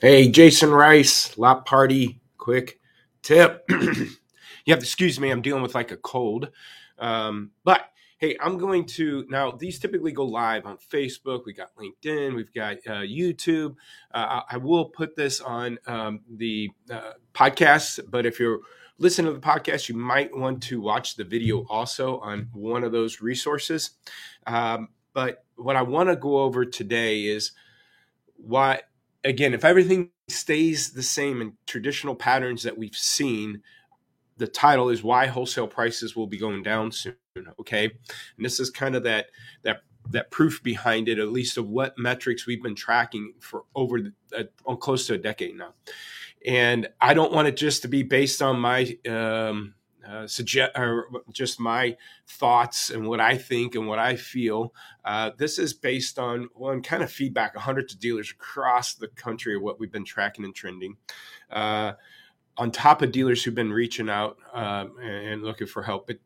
Hey, Jason Rice, Lap Party, quick tip. you have to excuse me, I'm dealing with like a cold. Um, but hey, I'm going to now, these typically go live on Facebook. We got LinkedIn, we've got uh, YouTube. Uh, I will put this on um, the uh, podcast, but if you're listening to the podcast, you might want to watch the video also on one of those resources. Um, but what I want to go over today is why again, if everything stays the same in traditional patterns that we've seen, the title is why wholesale prices will be going down soon. Okay, and this is kind of that that that proof behind it, at least of what metrics we've been tracking for over uh, close to a decade now. And I don't want it just to be based on my um, uh, suggest or just my thoughts and what I think and what I feel. Uh, this is based on one kind of feedback, hundreds of dealers across the country of what we've been tracking and trending. Uh, on top of dealers who've been reaching out um, and looking for help, but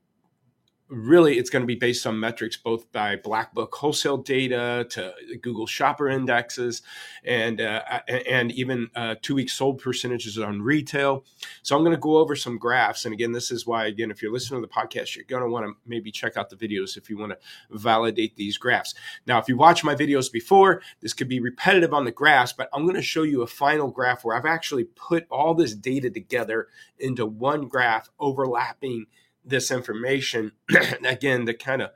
really it's going to be based on metrics both by black book wholesale data to google shopper indexes and uh, and even uh, two week sold percentages on retail. So i'm going to go over some graphs and again this is why again if you're listening to the podcast you're going to want to maybe check out the videos if you want to validate these graphs. Now if you watch my videos before this could be repetitive on the graphs but i'm going to show you a final graph where i've actually put all this data together into one graph overlapping this information again to kind of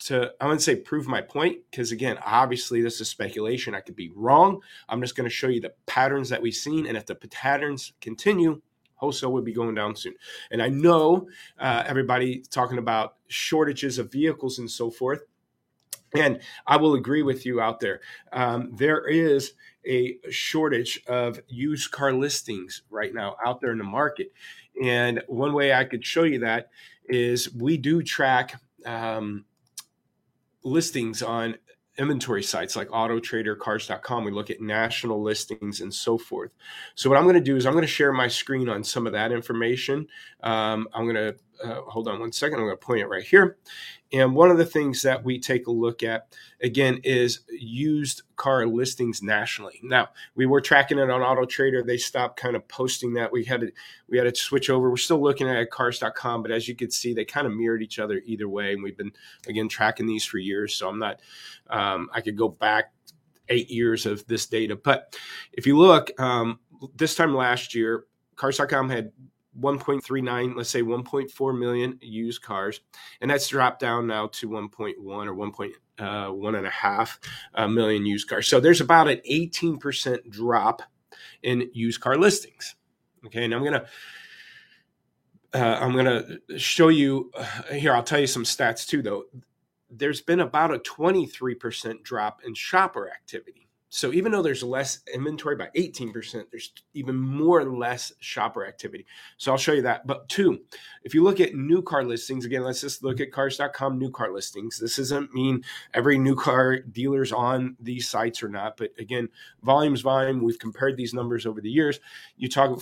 to I wouldn't say prove my point because again, obviously this is speculation. I could be wrong. I'm just going to show you the patterns that we've seen, and if the patterns continue, wholesale would be going down soon. And I know uh, everybody talking about shortages of vehicles and so forth. And I will agree with you out there. Um, there is a shortage of used car listings right now out there in the market. And one way I could show you that is we do track um, listings on inventory sites like auto trader cars.com we look at national listings and so forth so what i'm going to do is i'm going to share my screen on some of that information um, i'm going to uh, hold on one second i'm going to point it right here and one of the things that we take a look at again is used car listings nationally. Now we were tracking it on Auto Trader. They stopped kind of posting that. We had to we had to switch over. We're still looking at cars.com, but as you can see, they kind of mirrored each other either way. And we've been again tracking these for years. So I'm not um, I could go back eight years of this data. But if you look, um, this time last year, cars.com had 1.39, let's say 1.4 million used cars, and that's dropped down now to 1.1 or 1.1 uh, and a half uh, million used cars. So there's about an 18% drop in used car listings. Okay, and I'm gonna uh, I'm gonna show you uh, here. I'll tell you some stats too, though. There's been about a 23% drop in shopper activity. So even though there's less inventory by 18%, there's even more or less shopper activity. So I'll show you that. But two, if you look at new car listings, again, let's just look at cars.com new car listings. This doesn't mean every new car dealer's on these sites or not. But again, volume's volume. We've compared these numbers over the years. You talk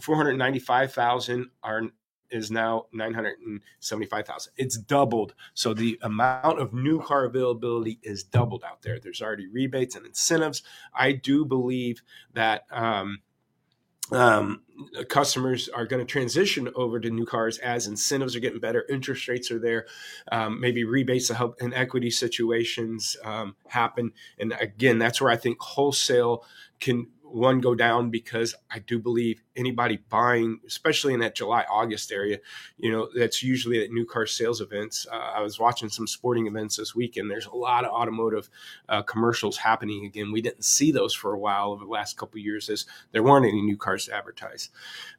495,000 are is now 975,000. It's doubled. So the amount of new car availability is doubled out there. There's already rebates and incentives. I do believe that um, um, customers are going to transition over to new cars as incentives are getting better, interest rates are there, um, maybe rebates to help in equity situations um, happen. And again, that's where I think wholesale can one go down because I do believe anybody buying, especially in that July August area, you know, that's usually at new car sales events. Uh, I was watching some sporting events this weekend. There's a lot of automotive uh, commercials happening again. We didn't see those for a while over the last couple years as there weren't any new cars to advertise.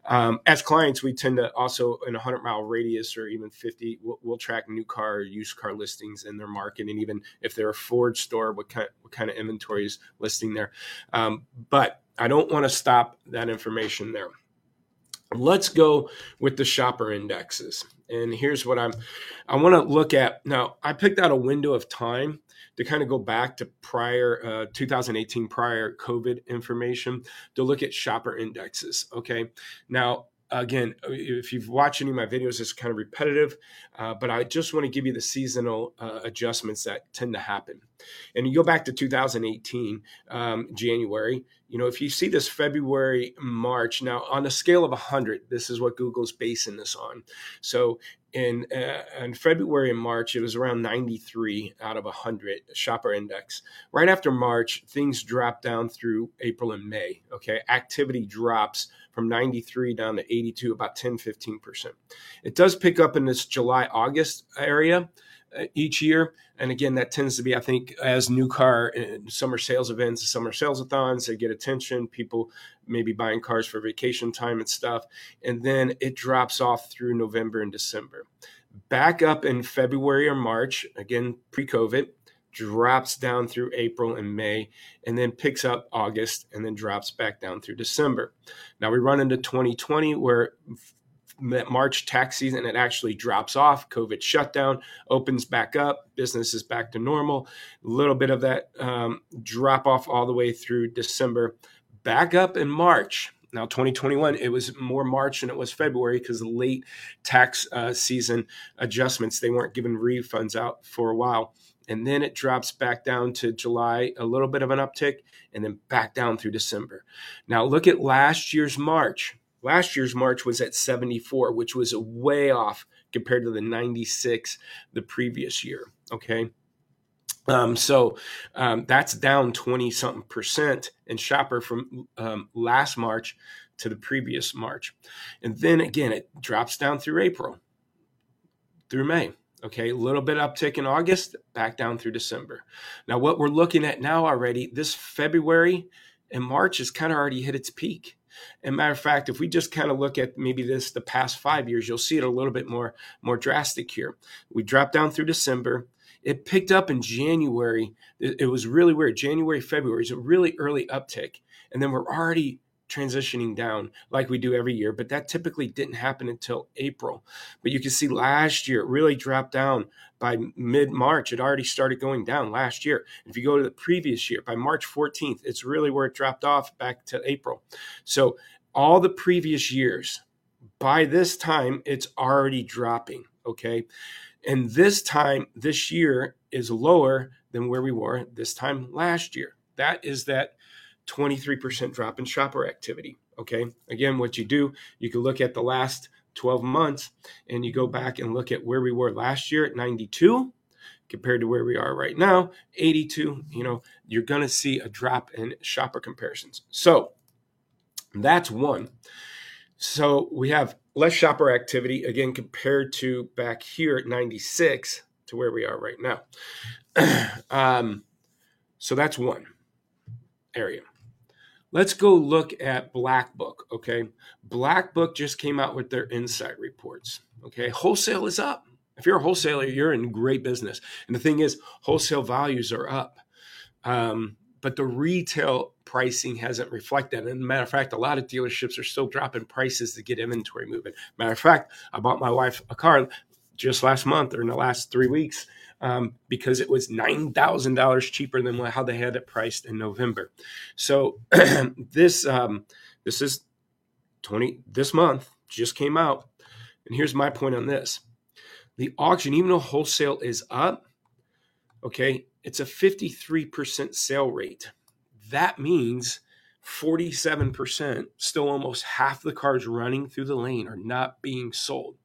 Um, as clients, we tend to also in a 100 mile radius or even 50, we'll, we'll track new car, used car listings in their market, and even if they're a Ford store, what kind what kind of inventory is listing there. Um, but I don't want to stop that information there. Let's go with the shopper indexes. And here's what I'm I want to look at. Now, I picked out a window of time to kind of go back to prior uh, 2018 prior COVID information to look at shopper indexes. Okay. Now, again, if you've watched any of my videos, it's kind of repetitive, uh, but I just want to give you the seasonal uh, adjustments that tend to happen. And you go back to 2018, um, January, you know, if you see this February, March, now on a scale of 100, this is what Google's basing this on. So in, uh, in February and March, it was around 93 out of 100 shopper index. Right after March, things drop down through April and May. Okay. Activity drops from 93 down to 82, about 10, 15%. It does pick up in this July, August area each year. And again, that tends to be, I think, as new car uh, summer sales events, summer sales athons, they get attention. People maybe buying cars for vacation time and stuff. And then it drops off through November and December. Back up in February or March, again, pre COVID, drops down through April and May, and then picks up August and then drops back down through December. Now we run into 2020 where March tax season, it actually drops off. COVID shutdown opens back up, business is back to normal. A little bit of that um, drop off all the way through December, back up in March. Now, 2021, it was more March than it was February because late tax uh, season adjustments, they weren't giving refunds out for a while. And then it drops back down to July, a little bit of an uptick, and then back down through December. Now, look at last year's March Last year's March was at 74, which was way off compared to the 96 the previous year. Okay. Um, so um, that's down 20 something percent in shopper from um, last March to the previous March. And then again, it drops down through April, through May. Okay, a little bit uptick in August, back down through December. Now, what we're looking at now already, this February and March has kind of already hit its peak. And matter of fact, if we just kind of look at maybe this the past five years, you'll see it a little bit more more drastic here. We dropped down through December. It picked up in January. It, it was really weird. January, February is a really early uptick, and then we're already transitioning down like we do every year, but that typically didn't happen until April. But you can see last year it really dropped down by mid March. It already started going down last year. If you go to the previous year, by March 14th, it's really where it dropped off back to April. So all the previous years, by this time, it's already dropping. Okay. And this time, this year is lower than where we were this time last year. That is that 23% drop in shopper activity. Okay. Again, what you do, you can look at the last 12 months and you go back and look at where we were last year at 92 compared to where we are right now, 82. You know, you're going to see a drop in shopper comparisons. So that's one. So we have less shopper activity again compared to back here at 96 to where we are right now. um, so that's one area. Let's go look at Black Book. Okay. Black Book just came out with their insight reports. Okay. Wholesale is up. If you're a wholesaler, you're in great business. And the thing is, wholesale values are up. Um, but the retail pricing hasn't reflected. And matter of fact, a lot of dealerships are still dropping prices to get inventory moving. Matter of fact, I bought my wife a car just last month or in the last three weeks um, because it was $9,000 cheaper than how they had it priced in November. So this um, this is 20 this month just came out. And here's my point on this. The auction, even though wholesale is up, okay, it's a 53% sale rate. That means 47%, still almost half the cars running through the lane are not being sold.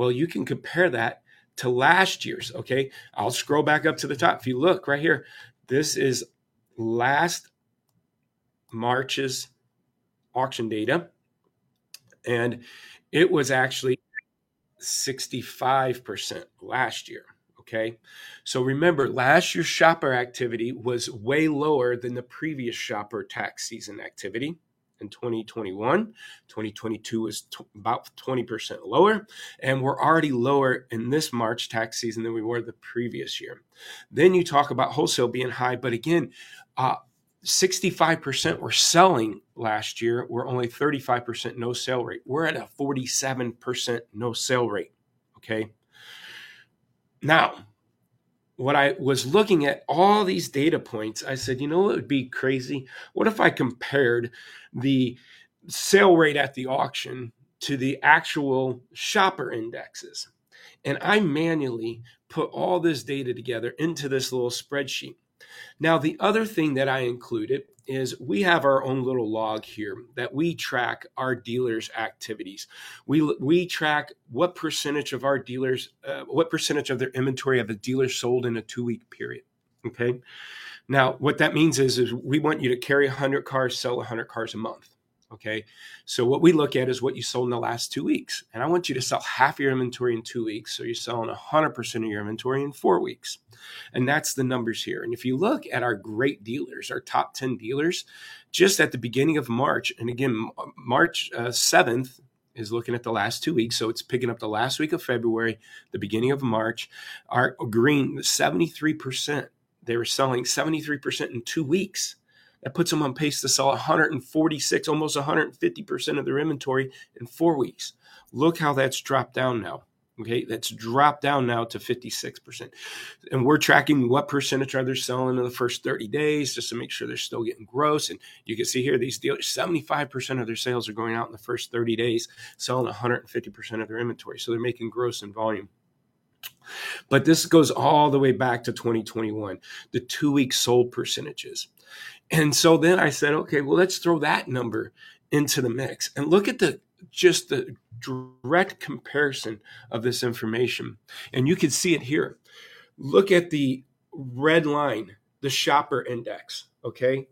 Well, you can compare that to last year's. Okay. I'll scroll back up to the top. If you look right here, this is last March's auction data. And it was actually 65% last year. Okay. So remember, last year's shopper activity was way lower than the previous shopper tax season activity in 2021. 2022 was t- about 20% lower, and we're already lower in this March tax season than we were the previous year. Then you talk about wholesale being high, but again, uh, 65% were selling last year. We're only 35% no sale rate. We're at a 47% no sale rate. Okay. Now, what I was looking at all these data points, I said, you know, it would be crazy. What if I compared the sale rate at the auction to the actual shopper indexes. And I manually put all this data together into this little spreadsheet. Now, the other thing that I included is we have our own little log here that we track our dealers' activities. We we track what percentage of our dealers, uh, what percentage of their inventory have a dealer sold in a two week period. Okay. Now, what that means is, is we want you to carry 100 cars, sell 100 cars a month. Okay. So what we look at is what you sold in the last two weeks. And I want you to sell half your inventory in two weeks. So you're selling 100% of your inventory in four weeks. And that's the numbers here. And if you look at our great dealers, our top 10 dealers, just at the beginning of March, and again, March uh, 7th, is looking at the last two weeks. So it's picking up the last week of February, the beginning of March. Our green, 73%. They were selling 73% in two weeks. That puts them on pace to sell 146, almost 150% of their inventory in four weeks. Look how that's dropped down now. Okay, that's dropped down now to 56%. And we're tracking what percentage are they selling in the first 30 days just to make sure they're still getting gross. And you can see here, these dealers, 75% of their sales are going out in the first 30 days, selling 150% of their inventory. So they're making gross in volume. But this goes all the way back to 2021, the two week sold percentages. And so then I said, okay, well, let's throw that number into the mix and look at the just the direct comparison of this information. And you can see it here. Look at the red line, the shopper index. Okay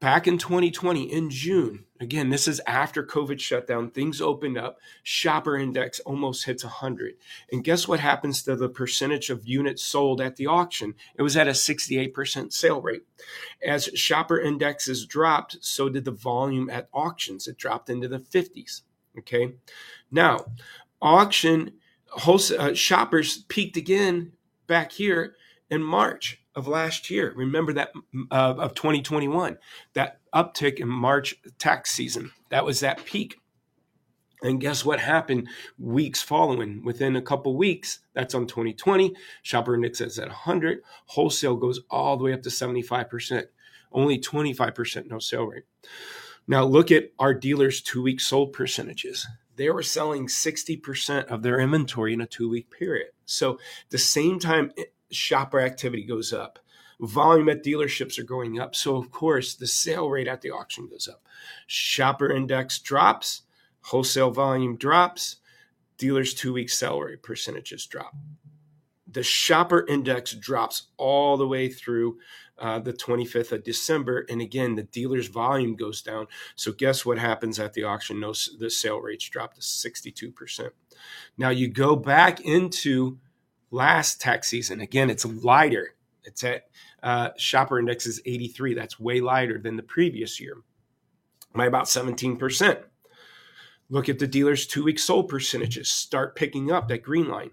back in 2020 in June, again, this is after COVID shutdown, things opened up. Shopper index almost hits 100. And guess what happens to the percentage of units sold at the auction? It was at a 68% sale rate. As shopper indexes dropped, so did the volume at auctions. It dropped into the 50s. Okay. Now, auction wholesale uh, shoppers peaked again back here in March of last year. Remember that uh, of 2021, that uptick in March tax season. That was that peak. And guess what happened weeks following? Within a couple weeks, that's on 2020. Shopper index is at 100. Wholesale goes all the way up to 75%. Only 25% no sale rate. Now look at our dealers' two week sold percentages. They were selling 60% of their inventory in a two week period. So the same time shopper activity goes up. Volume at dealerships are going up. So, of course, the sale rate at the auction goes up. Shopper index drops, wholesale volume drops, dealers' two week sale rate percentages drop. The shopper index drops all the way through uh, the 25th of December. And again, the dealer's volume goes down. So, guess what happens at the auction? No, the sale rates drop to 62%. Now, you go back into last tax season. Again, it's lighter. It's at uh, shopper index is 83. That's way lighter than the previous year by about 17%. Look at the dealer's two week sold percentages. Start picking up that green line.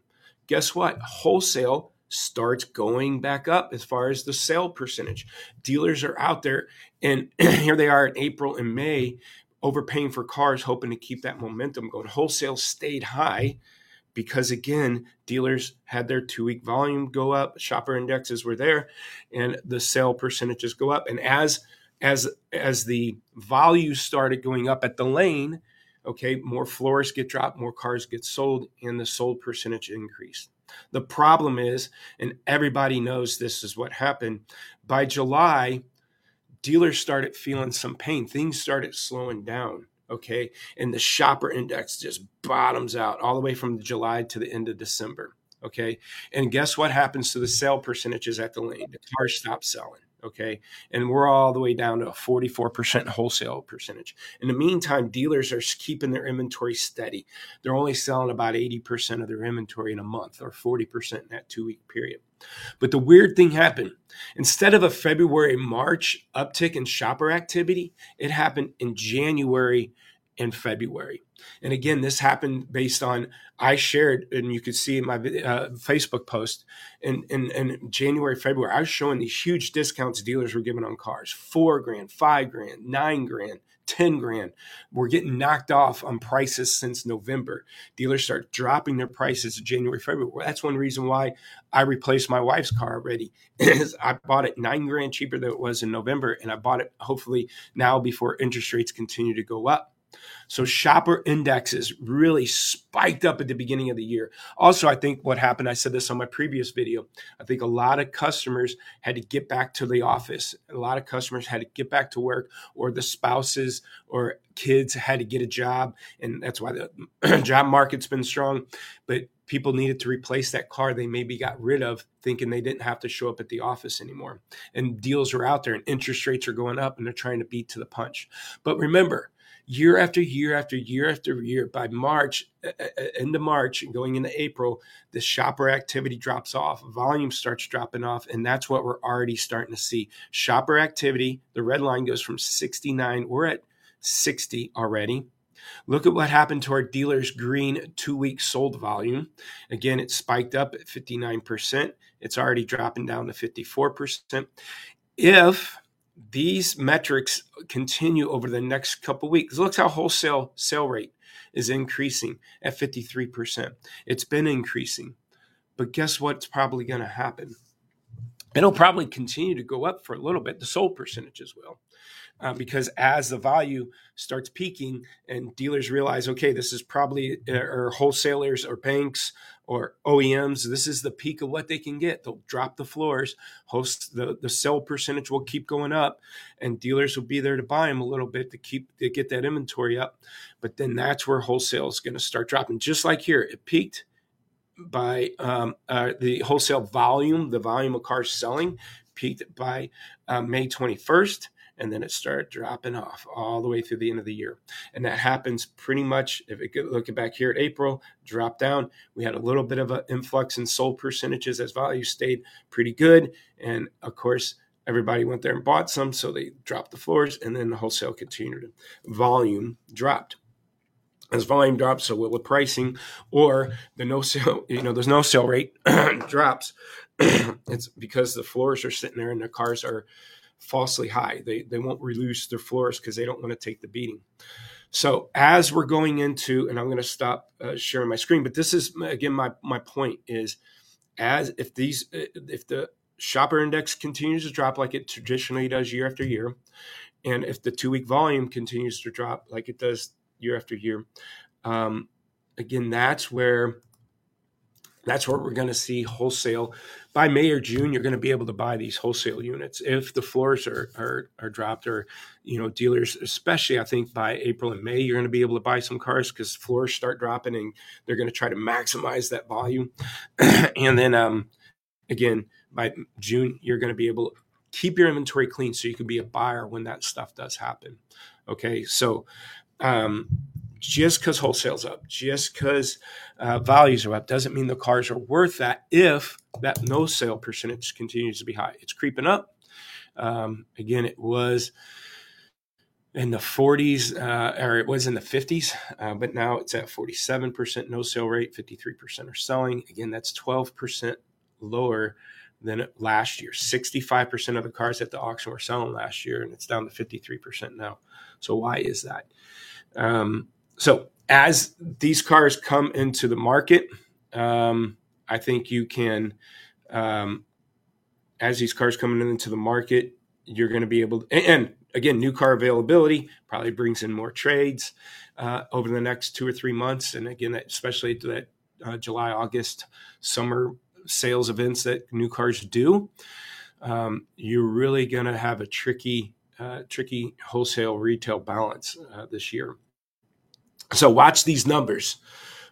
Guess what? Wholesale starts going back up as far as the sale percentage. Dealers are out there, and here they are in April and May, overpaying for cars, hoping to keep that momentum going. Wholesale stayed high because again, dealers had their two week volume go up, shopper indexes were there, and the sale percentages go up. And as as as the value started going up at the lane, okay, more floors get dropped, more cars get sold, and the sold percentage increased. The problem is, and everybody knows this is what happened, by July, dealers started feeling some pain. Things started slowing down okay? And the shopper index just bottoms out all the way from July to the end of December okay? And guess what happens to the sale percentages at the lane? The cars stop selling okay? And we're all the way down to a 44% wholesale percentage. In the meantime dealers are keeping their inventory steady. They're only selling about 80% of their inventory in a month or 40% in that two week period. But the weird thing happened. Instead of a february march uptick in shopper activity it happened in january and February. And again, this happened based on I shared, and you could see in my uh, Facebook post in, in, in, January, February, I was showing these huge discounts dealers were giving on cars four grand, five grand, nine grand, 10 grand. We're getting knocked off on prices since November. Dealers start dropping their prices in January, February. Well, that's one reason why I replaced my wife's car already. I bought it nine grand cheaper than it was in November, and I bought it hopefully now before interest rates continue to go up So shopper indexes really spiked up at the beginning of the year. Also, I think what happened, I said this on my previous video, I think a lot of customers had to get back to the office. A lot of customers had to get back to work, or the spouses or kids had to get a job. And that's why the job market's been strong. But people needed to replace that car they maybe got rid of thinking they didn't have to show up at the office anymore and deals are out there and interest rates are going up and they're trying to beat to the punch but remember year after year after year after year by march uh, uh, uh, end of march and going into april the shopper activity drops off volume starts dropping off and that's what we're already starting to see shopper activity the red line goes from 69 we're at 60 already Look at what happened to our dealers' green two week sold volume. Again, it spiked up at 59%. It's already dropping down to 54%. If these metrics continue over the next couple weeks, look how wholesale sale rate is increasing at 53%. It's been increasing. But guess what's probably going to happen? It'll probably continue to go up for a little bit. The sold percentages will uh, because as the value starts peaking and dealers realize, okay, this is probably uh, or wholesalers or banks or OEMs, this is the peak of what they can get. They'll drop the floors, host the the sell percentage will keep going up, and dealers will be there to buy them a little bit to keep to get that inventory up. But then that's where wholesale is going to start dropping, just like here. It peaked by um, uh, the wholesale volume, the volume of cars selling peaked by uh, May 21st and then it started dropping off all the way through the end of the year. And that happens pretty much if it looking back here at April, drop down. We had a little bit of an influx in sold percentages as value stayed pretty good. And of course, everybody went there and bought some, so they dropped the floors, and then the wholesale continued. Volume dropped. As volume drops, so will the pricing, or the no sale, you know, there's no sale rate drops. it's because the floors are sitting there and the cars are falsely high. They they won't release their floors because they don't want to take the beating. So as we're going into, and I'm going to stop uh, sharing my screen, but this is again my my point is, as if these uh, if the shopper index continues to drop like it traditionally does year after year, and if the two week volume continues to drop like it does year after year, um, again that's where that's what we're going to see wholesale by May or June. You're going to be able to buy these wholesale units if the floors are, are are dropped, or you know dealers, especially I think by April and May, you're going to be able to buy some cars because floors start dropping, and they're going to try to maximize that volume. and then um, again by June, you're going to be able to keep your inventory clean so you can be a buyer when that stuff does happen. Okay, so um, just because wholesale's up, just because uh, values are up, doesn't mean the cars are worth that if that no sale percentage continues to be high. It's creeping up. Um, again, it was in the 40s, uh, or it was in the 50s, uh, but now it's at 47% no sale rate, 53% are selling. Again, that's 12% lower than last year. 65% of the cars at the auction were selling last year, and it's down to 53% now. So, why is that? Um, so as these cars come into the market, um, I think you can, um, as these cars coming into the market, you're going to be able to, and, and, again, new car availability probably brings in more trades uh, over the next two or three months. And again, especially that uh, July, August, summer sales events that new cars do, um, you're really going to have a tricky, uh, tricky wholesale retail balance uh, this year. So watch these numbers.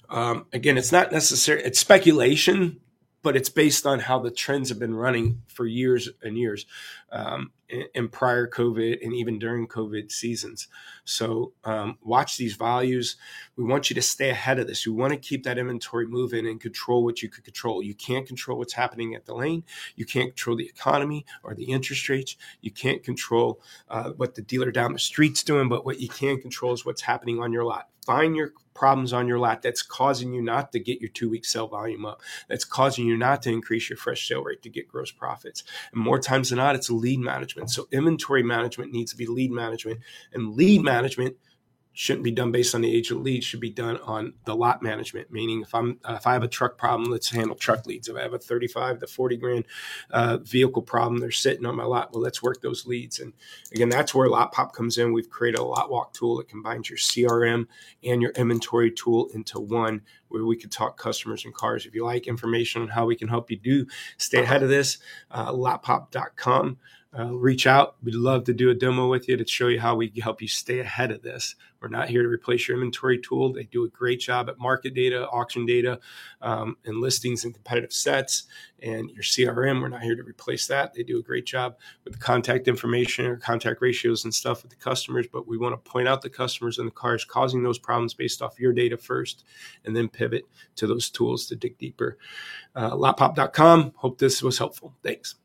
Um, again, it's not necessary, it's speculation, but it's based on how the trends have been running for years and years um, in, prior COVID and even during COVID seasons. So um, watch these values. We want you to stay ahead of this. We want to keep that inventory moving and control what you can control. You can't control what's happening at the lane. You can't control the economy or the interest rates. You can't control uh, what the dealer down the street's doing, but what you can control is what's happening on your lot find your problems on your lot that's causing you not to get your two week sell volume up, that's causing you not to increase your fresh sale rate to get gross profits. And more times than not, it's lead management. So inventory management needs to be lead management, and lead management shouldn't be done based on the age of lead should be done on the lot management. Meaning if i'm uh, if i have a truck problem let's handle truck leads. If i have a 35 to 40 grand uh, vehicle problem they're sitting on my lot well let's work those leads. And again that's where lot pop comes in. We've created a lot walk tool that combines your crm and your inventory tool into one where we could talk customers and cars. If you like information on how we can help you do stay ahead of this uh, lotpop.com uh, reach out. We'd love to do a demo with you to show you how we can help you stay ahead of this. We're not here to replace your inventory tool. They do a great job at market data, auction data, um, and listings and competitive sets. And your CRM, we're not here to replace that. They do a great job with the contact information or contact ratios and stuff with the customers. But we want to point out the customers and the cars causing those problems based off your data first, and then pivot to those tools to dig deeper. Uh, lotpop.com. Hope this was helpful. Thanks.